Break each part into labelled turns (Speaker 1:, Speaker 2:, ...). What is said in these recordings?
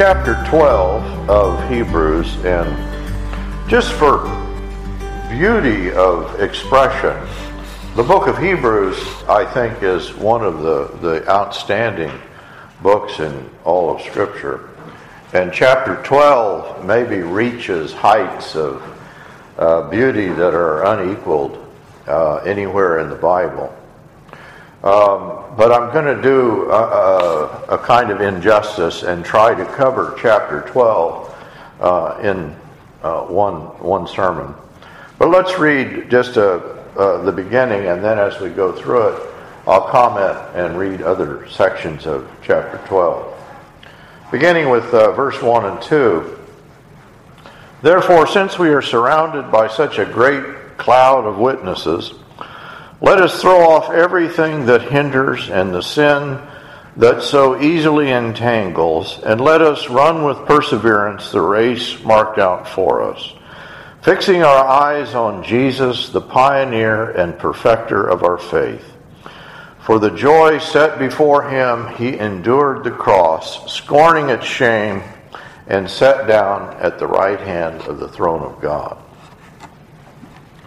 Speaker 1: chapter 12 of Hebrews, and just for beauty of expression, the book of Hebrews, I think, is one of the, the outstanding books in all of Scripture. And chapter 12 maybe reaches heights of uh, beauty that are unequaled uh, anywhere in the Bible. Um, but I'm going to do a, a, a, kind of injustice and try to cover chapter 12 uh, in uh, one, one sermon. But let's read just a, uh, the beginning, and then as we go through it, I'll comment and read other sections of chapter 12. Beginning with uh, verse 1 and 2. Therefore, since we are surrounded by such a great cloud of witnesses, let us throw off everything that hinders and the sin that so easily entangles, and let us run with perseverance the race marked out for us, fixing our eyes on Jesus, the pioneer and perfecter of our faith. For the joy set before him, he endured the cross, scorning its shame, and sat down at the right hand of the throne of God.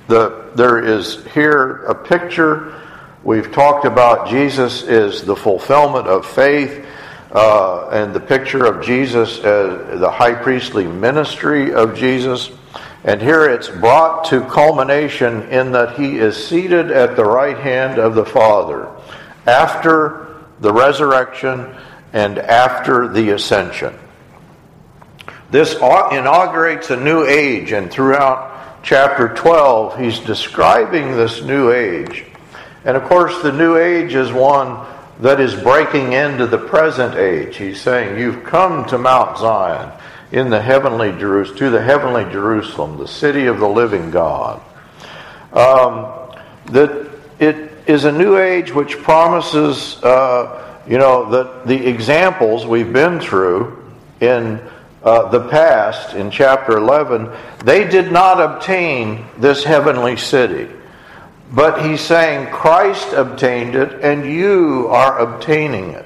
Speaker 1: The, there is here a picture. We've talked about Jesus is the fulfillment of faith, uh, and the picture of Jesus as the high priestly ministry of Jesus. And here it's brought to culmination in that he is seated at the right hand of the Father after the resurrection and after the ascension. This inaugurates a new age, and throughout chapter 12, he's describing this new age. And of course, the new age is one that is breaking into the present age. He's saying, You've come to Mount Zion in the heavenly Jerusalem, to the heavenly Jerusalem, the city of the living God. Um, that it is a new age which promises, uh, you know, that the examples we've been through in uh, the past in chapter 11, they did not obtain this heavenly city. But he's saying Christ obtained it and you are obtaining it.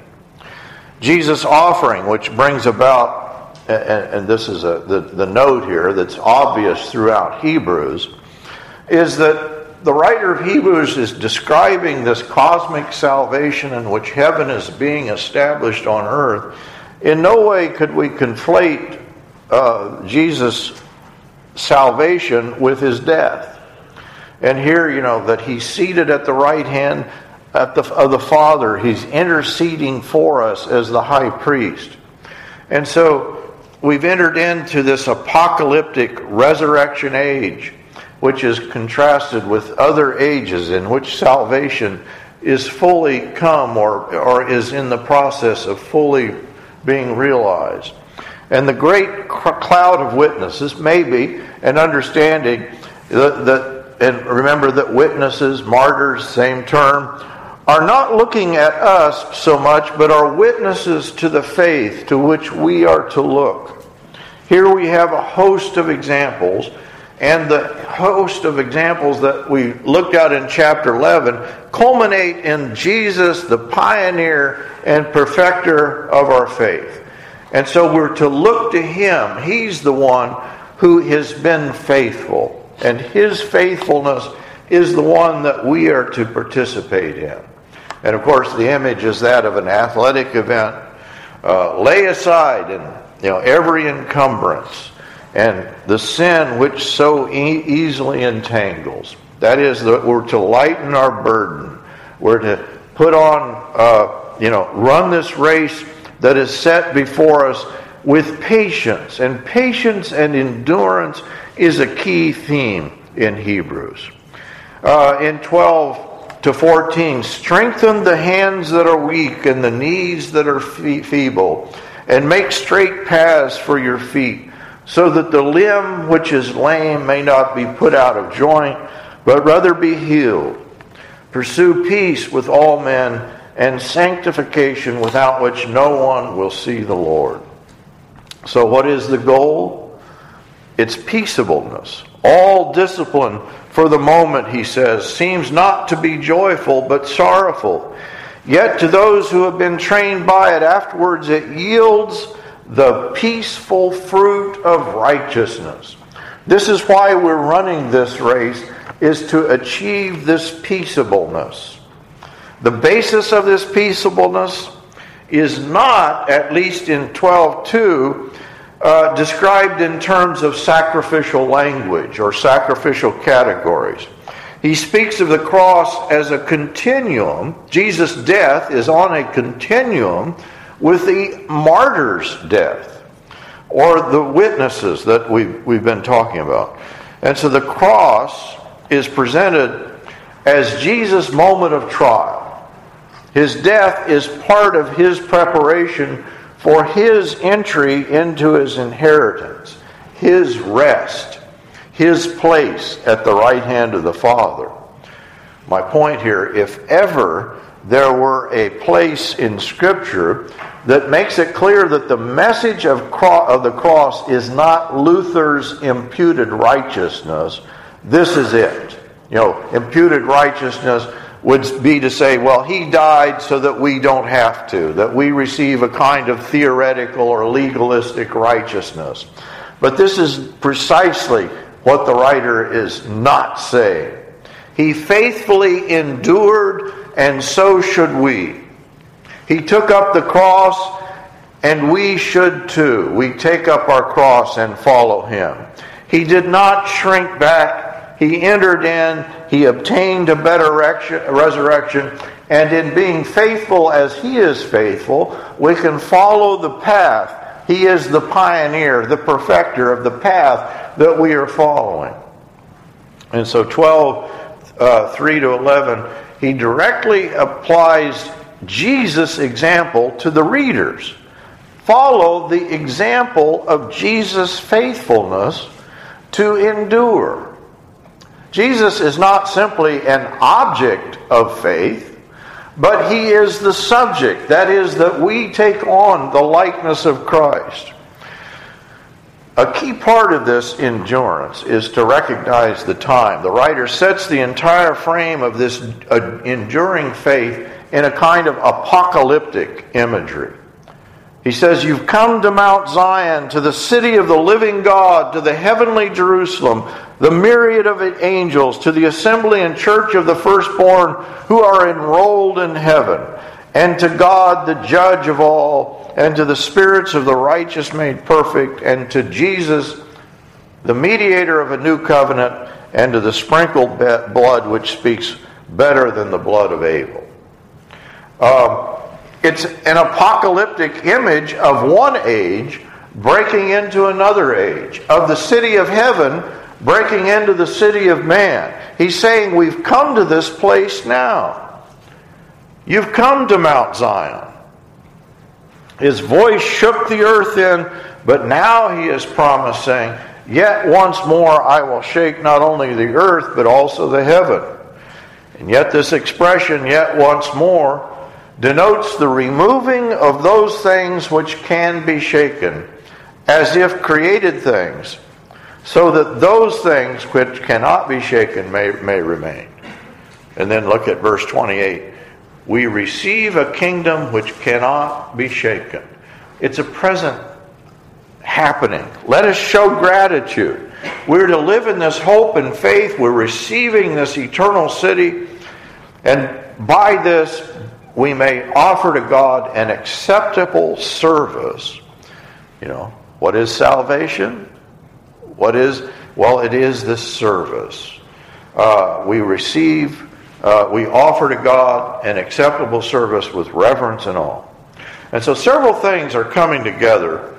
Speaker 1: Jesus' offering, which brings about, and, and this is a, the, the note here that's obvious throughout Hebrews, is that the writer of Hebrews is describing this cosmic salvation in which heaven is being established on earth in no way could we conflate uh, Jesus' salvation with his death. And here, you know, that he's seated at the right hand at the, of the Father. He's interceding for us as the high priest. And so we've entered into this apocalyptic resurrection age, which is contrasted with other ages in which salvation is fully come or, or is in the process of fully being realized. And the great cloud of witnesses may be an understanding that, that, and remember that witnesses, martyrs, same term, are not looking at us so much, but are witnesses to the faith to which we are to look. Here we have a host of examples, and the host of examples that we looked at in chapter 11 culminate in Jesus, the pioneer and perfecter of our faith. And so we're to look to him. He's the one who has been faithful. And his faithfulness is the one that we are to participate in. And of course, the image is that of an athletic event. Uh, lay aside and you know every encumbrance and the sin which so e- easily entangles. That is, that we're to lighten our burden. We're to put on, uh, you know, run this race that is set before us with patience. And patience and endurance is a key theme in Hebrews. Uh, in 12 to 14, strengthen the hands that are weak and the knees that are feeble, and make straight paths for your feet, so that the limb which is lame may not be put out of joint, but rather be healed. Pursue peace with all men and sanctification without which no one will see the Lord. So, what is the goal? It's peaceableness. All discipline for the moment, he says, seems not to be joyful but sorrowful. Yet to those who have been trained by it, afterwards it yields the peaceful fruit of righteousness. This is why we're running this race is to achieve this peaceableness. The basis of this peaceableness is not, at least in 12.2, uh, described in terms of sacrificial language or sacrificial categories. He speaks of the cross as a continuum. Jesus' death is on a continuum with the martyr's death or the witnesses that we've, we've been talking about. And so the cross is presented as Jesus' moment of trial. His death is part of his preparation for his entry into his inheritance, his rest, his place at the right hand of the Father. My point here if ever there were a place in Scripture that makes it clear that the message of, of the cross is not Luther's imputed righteousness, this is it. You know, imputed righteousness would be to say, well, he died so that we don't have to, that we receive a kind of theoretical or legalistic righteousness. But this is precisely what the writer is not saying. He faithfully endured, and so should we. He took up the cross, and we should too. We take up our cross and follow him. He did not shrink back. He entered in. He obtained a better resurrection. And in being faithful as he is faithful, we can follow the path. He is the pioneer, the perfecter of the path that we are following. And so 12, uh, 3 to 11, he directly applies Jesus' example to the readers. Follow the example of Jesus' faithfulness to endure. Jesus is not simply an object of faith, but he is the subject. That is, that we take on the likeness of Christ. A key part of this endurance is to recognize the time. The writer sets the entire frame of this uh, enduring faith in a kind of apocalyptic imagery. He says, You've come to Mount Zion, to the city of the living God, to the heavenly Jerusalem, the myriad of angels, to the assembly and church of the firstborn who are enrolled in heaven, and to God, the judge of all, and to the spirits of the righteous made perfect, and to Jesus, the mediator of a new covenant, and to the sprinkled blood which speaks better than the blood of Abel. Um, it's an apocalyptic image of one age breaking into another age, of the city of heaven breaking into the city of man. He's saying, We've come to this place now. You've come to Mount Zion. His voice shook the earth in, but now he is promising, Yet once more I will shake not only the earth, but also the heaven. And yet, this expression, yet once more, denotes the removing of those things which can be shaken, as if created things, so that those things which cannot be shaken may, may remain. And then look at verse 28. We receive a kingdom which cannot be shaken. It's a present happening. Let us show gratitude. We're to live in this hope and faith. We're receiving this eternal city. And by this, we may offer to God an acceptable service. You know, what is salvation? What is, well, it is this service. Uh, we receive, uh, we offer to God an acceptable service with reverence and awe. And so several things are coming together.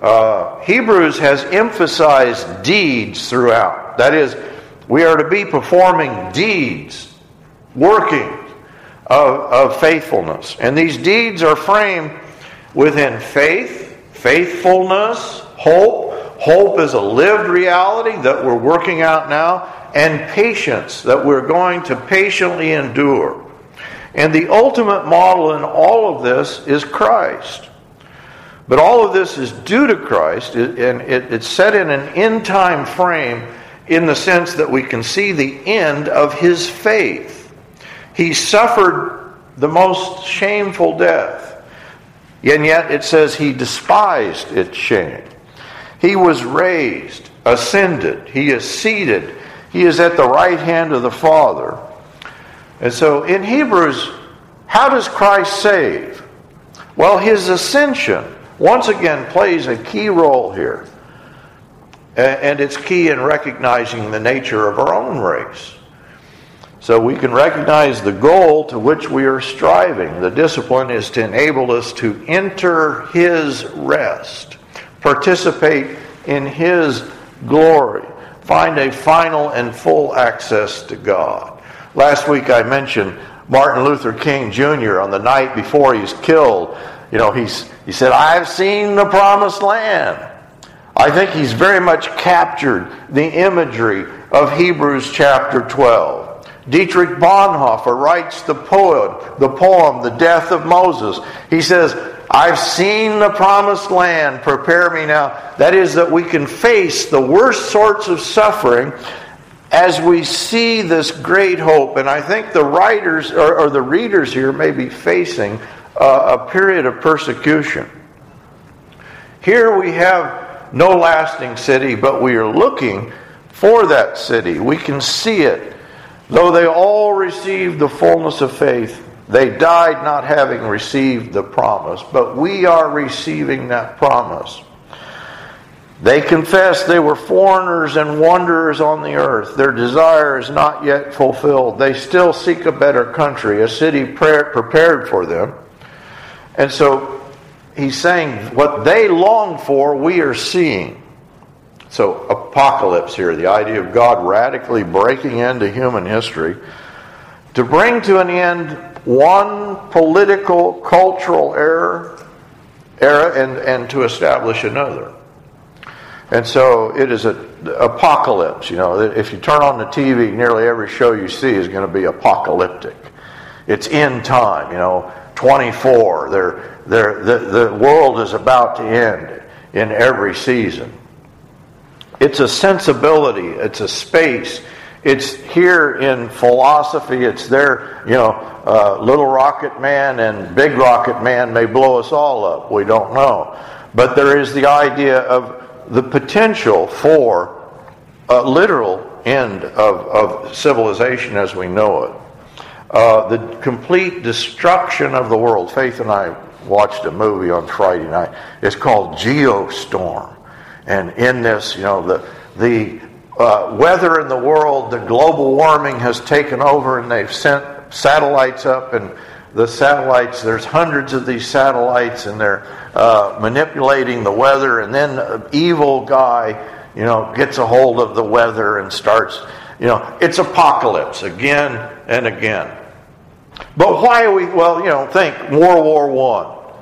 Speaker 1: Uh, Hebrews has emphasized deeds throughout. That is, we are to be performing deeds, working, of, of faithfulness. And these deeds are framed within faith, faithfulness, hope. Hope is a lived reality that we're working out now, and patience that we're going to patiently endure. And the ultimate model in all of this is Christ. But all of this is due to Christ, and it's set in an end time frame in the sense that we can see the end of his faith. He suffered the most shameful death. And yet it says he despised its shame. He was raised, ascended, he is seated, he is at the right hand of the Father. And so in Hebrews, how does Christ save? Well, his ascension once again plays a key role here. And it's key in recognizing the nature of our own race. So we can recognize the goal to which we are striving. The discipline is to enable us to enter His rest, participate in His glory, find a final and full access to God. Last week I mentioned Martin Luther King Jr. on the night before he's killed. You know, he's, he said, I've seen the promised land. I think he's very much captured the imagery of Hebrews chapter 12. Dietrich Bonhoeffer writes the the poem, The Death of Moses. He says, I've seen the promised land, prepare me now. That is, that we can face the worst sorts of suffering as we see this great hope. And I think the writers or, or the readers here may be facing uh, a period of persecution. Here we have no lasting city, but we are looking for that city. We can see it. Though they all received the fullness of faith, they died not having received the promise, but we are receiving that promise. They confess they were foreigners and wanderers on the earth. Their desire is not yet fulfilled. They still seek a better country, a city prepared for them. And so he's saying what they long for, we are seeing. So, apocalypse here, the idea of God radically breaking into human history to bring to an end one political, cultural era, era and, and to establish another. And so it is an apocalypse. You know, if you turn on the TV, nearly every show you see is going to be apocalyptic. It's end time, you know, 24. They're the, the world is about to end in every season. It's a sensibility, it's a space. It's here in philosophy, it's there, you know, uh, Little Rocket Man and Big Rocket Man may blow us all up. We don't know. But there is the idea of the potential for a literal end of, of civilization as we know it. Uh, the complete destruction of the world. Faith and I watched a movie on Friday night. It's called Geostorm. And in this, you know, the, the uh, weather in the world, the global warming has taken over, and they've sent satellites up, and the satellites, there's hundreds of these satellites, and they're uh, manipulating the weather, and then an evil guy, you know, gets a hold of the weather and starts, you know, it's apocalypse again and again. But why are we, well, you know, think World War One,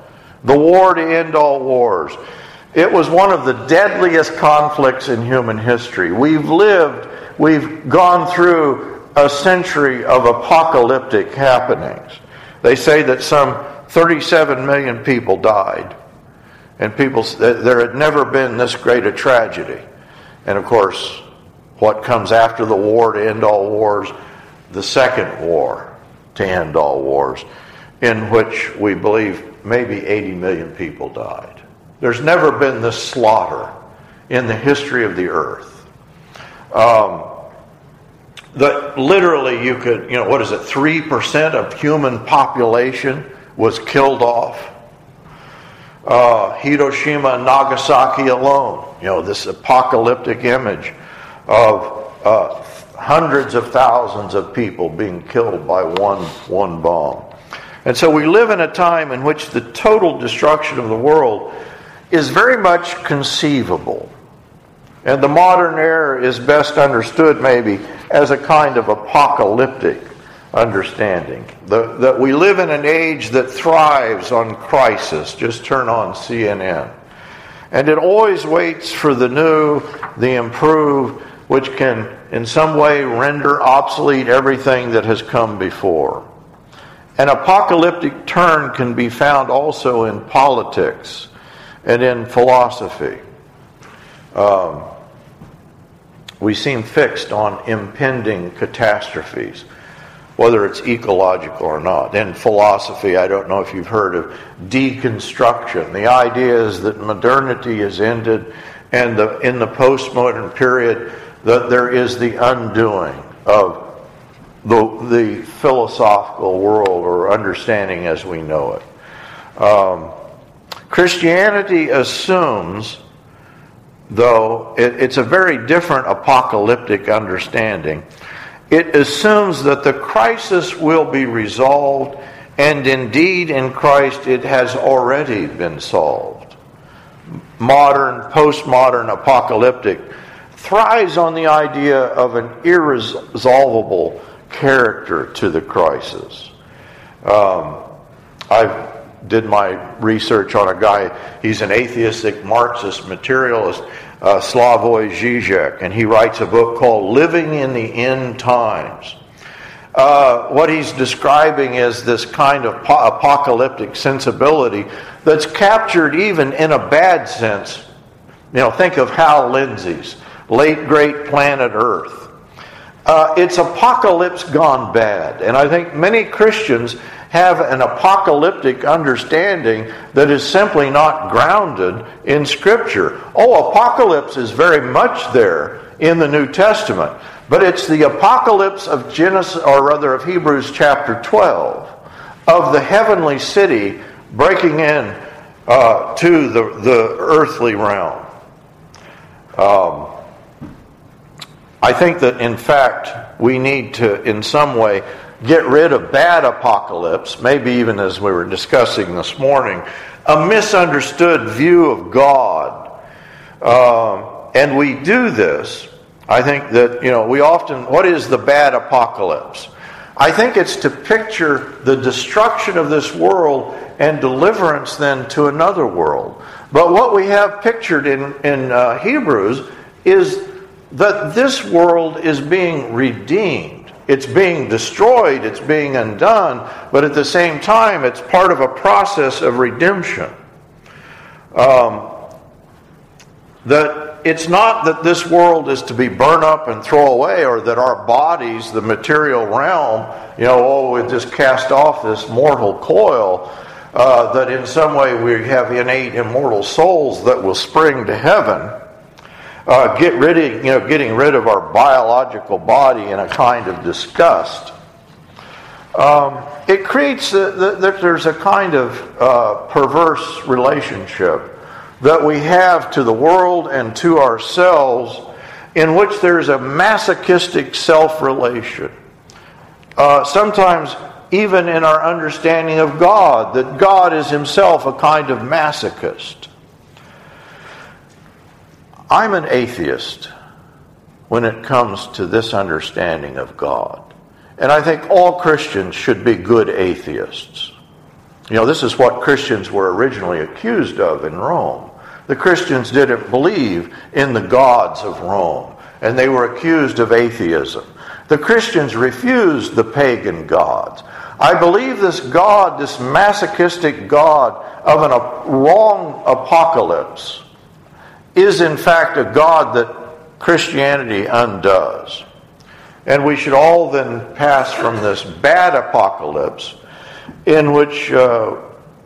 Speaker 1: the war to end all wars. It was one of the deadliest conflicts in human history. We've lived, we've gone through a century of apocalyptic happenings. They say that some 37 million people died. And people, there had never been this great a tragedy. And of course, what comes after the war to end all wars? The second war to end all wars, in which we believe maybe 80 million people died. There's never been this slaughter in the history of the earth. Um, that literally you could, you know, what is it, 3% of human population was killed off. Uh, Hiroshima and Nagasaki alone, you know, this apocalyptic image of uh, hundreds of thousands of people being killed by one, one bomb. And so we live in a time in which the total destruction of the world is very much conceivable. And the modern era is best understood, maybe, as a kind of apocalyptic understanding. The, that we live in an age that thrives on crisis. Just turn on CNN. And it always waits for the new, the improved, which can in some way render obsolete everything that has come before. An apocalyptic turn can be found also in politics and in philosophy. Um, we seem fixed on impending catastrophes. whether it's ecological or not. In philosophy, I don't know if you've heard of deconstruction. The idea is that modernity is ended, and the, in the postmodern period, that there is the undoing of the, the philosophical world or understanding as we know it. Um, Christianity assumes, though, it, it's a very different apocalyptic understanding. It assumes that the crisis will be resolved, and indeed in Christ it has already been solved. Modern, postmodern, apocalyptic thrives on the idea of an irresolvable character to the crisis. Um, I did my research on a guy, he's an atheistic Marxist materialist, uh, Slavoj Žižek, and he writes a book called Living in the End Times. Uh, what he's describing is this kind of po- apocalyptic sensibility that's captured even in a bad sense. You know, think of Hal Lindsey's late great planet Earth. Uh, it's apocalypse gone bad. And I think many Christians have an apocalyptic understanding that is simply not grounded in Scripture. Oh, apocalypse is very much there in the New Testament, but it's the apocalypse of Genesis, or rather of Hebrews chapter 12, of the heavenly city breaking in uh, to the, the earthly realm. Um, I think that, in fact, we need to, in some way, get rid of bad apocalypse, maybe even as we were discussing this morning, a misunderstood view of God. Um, and we do this. I think that, you know, we often, what is the bad apocalypse? I think it's to picture the destruction of this world and deliverance then to another world. But what we have pictured in, in uh, Hebrews is that this world is being redeemed. It's being destroyed, it's being undone, but at the same time, it's part of a process of redemption. Um, that it's not that this world is to be burned up and throw away, or that our bodies, the material realm, you know, oh, we just cast off this mortal coil. Uh, that in some way we have innate immortal souls that will spring to heaven uh, get rid of, you know, getting rid of our biological body in a kind of disgust. Um, it creates that there's a kind of uh, perverse relationship that we have to the world and to ourselves in which there's a masochistic self relation. Uh, sometimes, even in our understanding of God, that God is himself a kind of masochist. I'm an atheist when it comes to this understanding of God. And I think all Christians should be good atheists. You know, this is what Christians were originally accused of in Rome. The Christians didn't believe in the gods of Rome, and they were accused of atheism. The Christians refused the pagan gods. I believe this God, this masochistic God of a wrong apocalypse, is in fact a God that Christianity undoes. And we should all then pass from this bad apocalypse in which uh,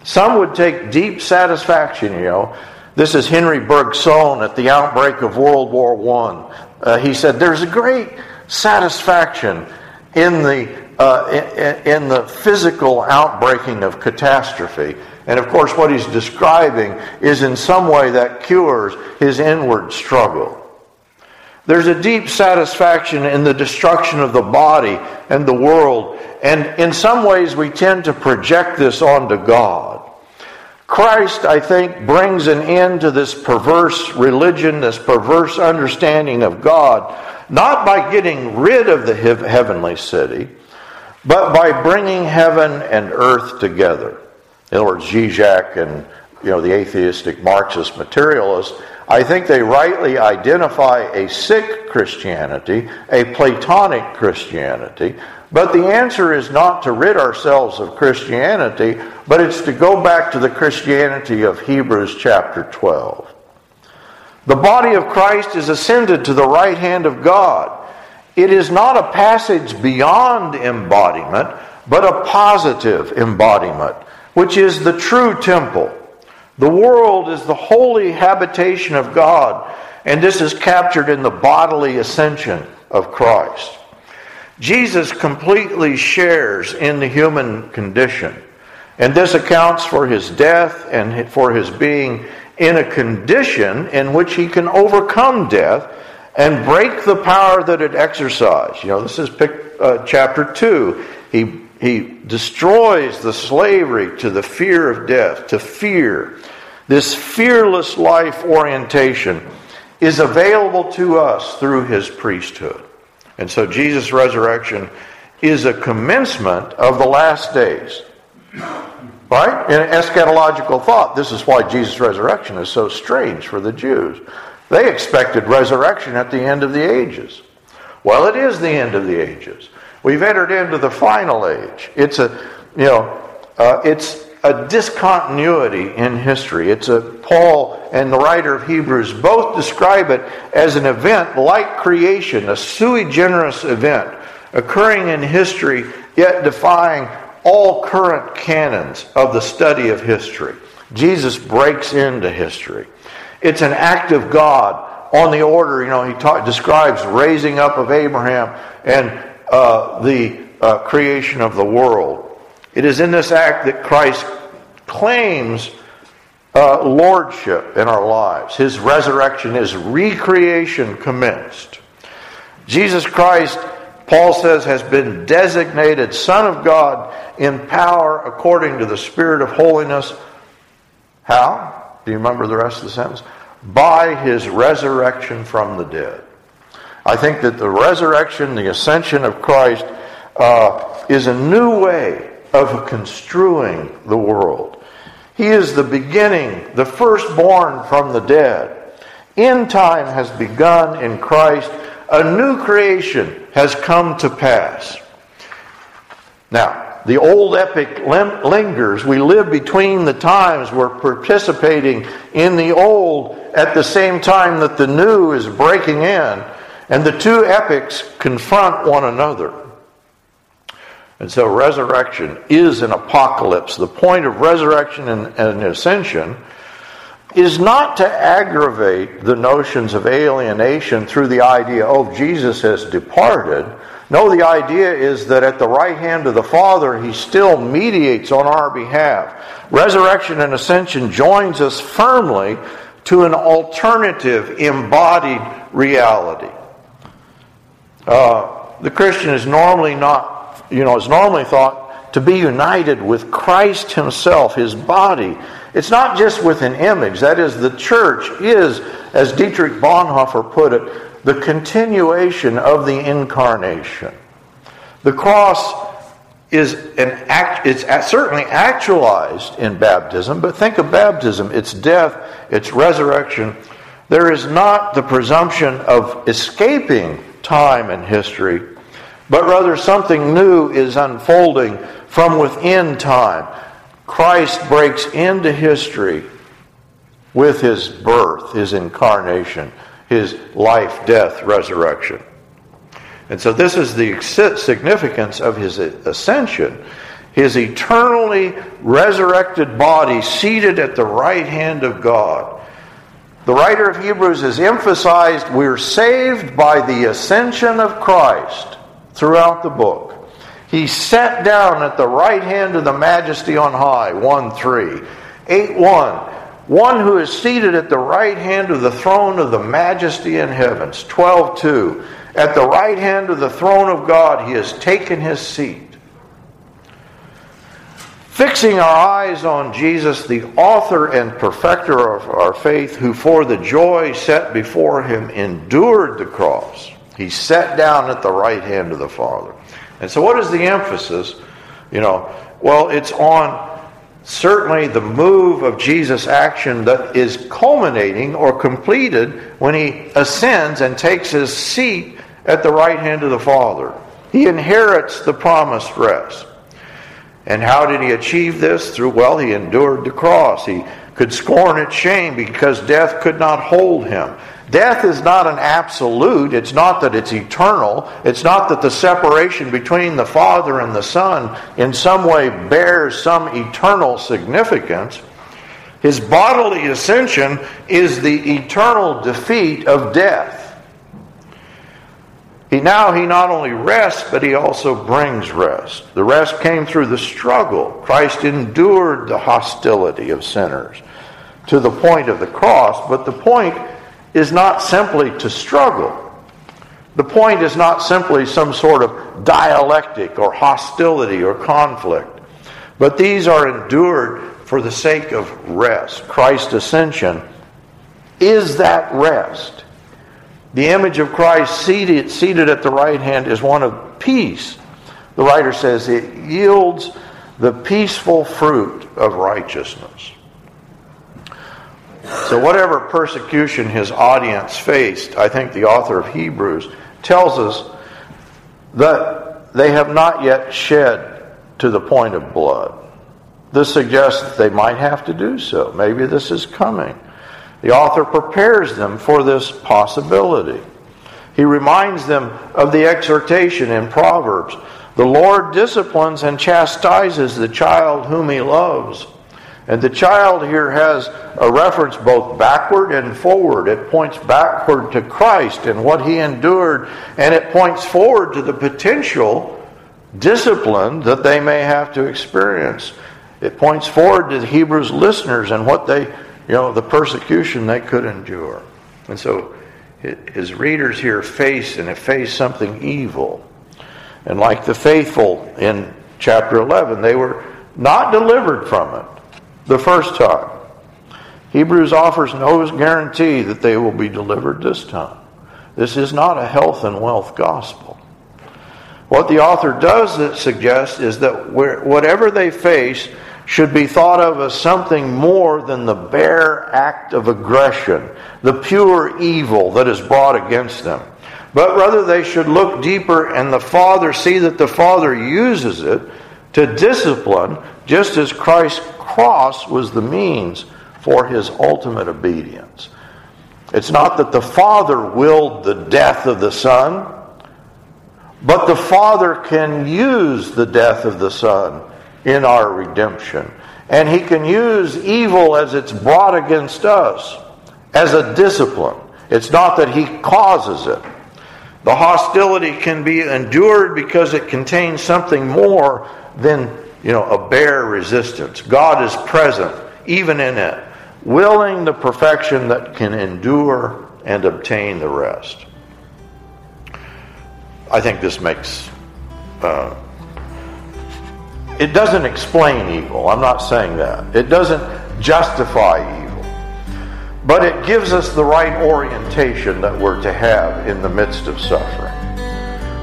Speaker 1: some would take deep satisfaction, you know. This is Henry Bergson at the outbreak of World War I. Uh, he said, There's a great satisfaction in the, uh, in, in the physical outbreaking of catastrophe. And of course, what he's describing is in some way that cures his inward struggle. There's a deep satisfaction in the destruction of the body and the world, and in some ways we tend to project this onto God. Christ, I think, brings an end to this perverse religion, this perverse understanding of God, not by getting rid of the heavenly city, but by bringing heaven and earth together. In other words, Zizek and you know the atheistic Marxist materialists, I think they rightly identify a sick Christianity, a Platonic Christianity. But the answer is not to rid ourselves of Christianity, but it's to go back to the Christianity of Hebrews chapter 12. The body of Christ is ascended to the right hand of God. It is not a passage beyond embodiment, but a positive embodiment, which is the true temple. The world is the holy habitation of God, and this is captured in the bodily ascension of Christ. Jesus completely shares in the human condition, and this accounts for his death and for his being in a condition in which he can overcome death and break the power that it exercised. You know, this is uh, chapter 2. He, he destroys the slavery to the fear of death, to fear. This fearless life orientation is available to us through his priesthood. And so Jesus' resurrection is a commencement of the last days. Right? In eschatological thought, this is why Jesus' resurrection is so strange for the Jews. They expected resurrection at the end of the ages. Well, it is the end of the ages. We've entered into the final age. It's a, you know, uh, it's a discontinuity in history. It's a Paul and the writer of Hebrews both describe it as an event like creation, a sui generis event occurring in history, yet defying all current canons of the study of history. Jesus breaks into history. It's an act of God on the order, you know, he talk, describes raising up of Abraham and uh, the uh, creation of the world. It is in this act that Christ claims uh, lordship in our lives. His resurrection, his recreation commenced. Jesus Christ, Paul says, has been designated Son of God in power according to the Spirit of holiness. How? Do you remember the rest of the sentence? By his resurrection from the dead. I think that the resurrection, the ascension of Christ, uh, is a new way of construing the world. He is the beginning, the firstborn from the dead. End time has begun in Christ. A new creation has come to pass. Now, the old epic lingers. We live between the times. We're participating in the old at the same time that the new is breaking in. And the two epics confront one another. And so resurrection is an apocalypse. The point of resurrection and, and, ascension is not to aggravate the notions of alienation through the idea, oh, Jesus has departed. No, the idea is that at the right hand of the Father, He still mediates on our behalf. Resurrection and ascension joins us firmly to an alternative embodied reality. Uh, the Christian is normally not you know, is normally thought to be united with Christ Himself, His body. It's not just with an image. That is, the church is, as Dietrich Bonhoeffer put it, the continuation of the incarnation. The cross is an act, it's certainly actualized in baptism, but think of baptism, its death, its resurrection. There is not the presumption of escaping time and history but rather something new is unfolding from within time. Christ breaks into history with his birth, his incarnation, his life, death, resurrection. And so, this is the significance of his ascension. His eternally resurrected body seated at the right hand of God. The writer of Hebrews has emphasized we're saved by the ascension of Christ throughout the book. He sat down at the right hand of the majesty on high, 1 3. 8 1. One who is seated at the right hand of the throne of the majesty in heavens, 12 2. At the right hand of the throne of God, he has taken his seat. Fixing our eyes on Jesus, the author and perfecter of our faith, who for the joy set before him endured the cross he sat down at the right hand of the Father. And so, what is the emphasis? You know, well, it's on certainly the move of Jesus' action that is culminating or completed when he ascends and takes his seat at the right hand of the Father. He inherits the promised rest. And how did he achieve this? Through, well, he endured the cross. He could scorn its shame because death could not hold him. Death is not an absolute. It's not that it's eternal. It's not that the separation between the Father and the Son in some way bears some eternal significance. His bodily ascension is the eternal defeat of death. He now he not only rests, but he also brings rest. The rest came through the struggle. Christ endured the hostility of sinners to the point of the cross, but the point is not simply to struggle. The point is not simply some sort of dialectic or hostility or conflict, but these are endured for the sake of rest. Christ's ascension is that rest. The image of Christ seated, seated at the right hand is one of peace. The writer says it yields the peaceful fruit of righteousness. So, whatever persecution his audience faced, I think the author of Hebrews tells us that they have not yet shed to the point of blood. This suggests that they might have to do so. Maybe this is coming. The author prepares them for this possibility. He reminds them of the exhortation in Proverbs The Lord disciplines and chastises the child whom he loves. And the child here has a reference both backward and forward. It points backward to Christ and what he endured, and it points forward to the potential discipline that they may have to experience. It points forward to the Hebrews listeners and what they, you know, the persecution they could endure. And so his readers here face and face something evil. And like the faithful in chapter 11, they were not delivered from it the first time. Hebrews offers no guarantee that they will be delivered this time. This is not a health and wealth gospel. What the author does suggest is that whatever they face should be thought of as something more than the bare act of aggression, the pure evil that is brought against them. But rather, they should look deeper and the Father see that the Father uses it to discipline, just as Christ's cross was the means for his ultimate obedience. It's not that the Father willed the death of the Son, but the Father can use the death of the Son in our redemption. And he can use evil as it's brought against us as a discipline. It's not that he causes it. The hostility can be endured because it contains something more than, you know, a bare resistance. God is present even in it, willing the perfection that can endure and obtain the rest. I think this makes uh, it doesn't explain evil. I'm not saying that. It doesn't justify evil. But it gives us the right orientation that we're to have in the midst of suffering.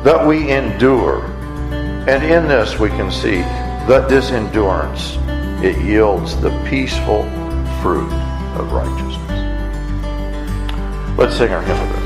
Speaker 1: That we endure. And in this we can see that this endurance, it yields the peaceful fruit of righteousness. Let's sing our hymn of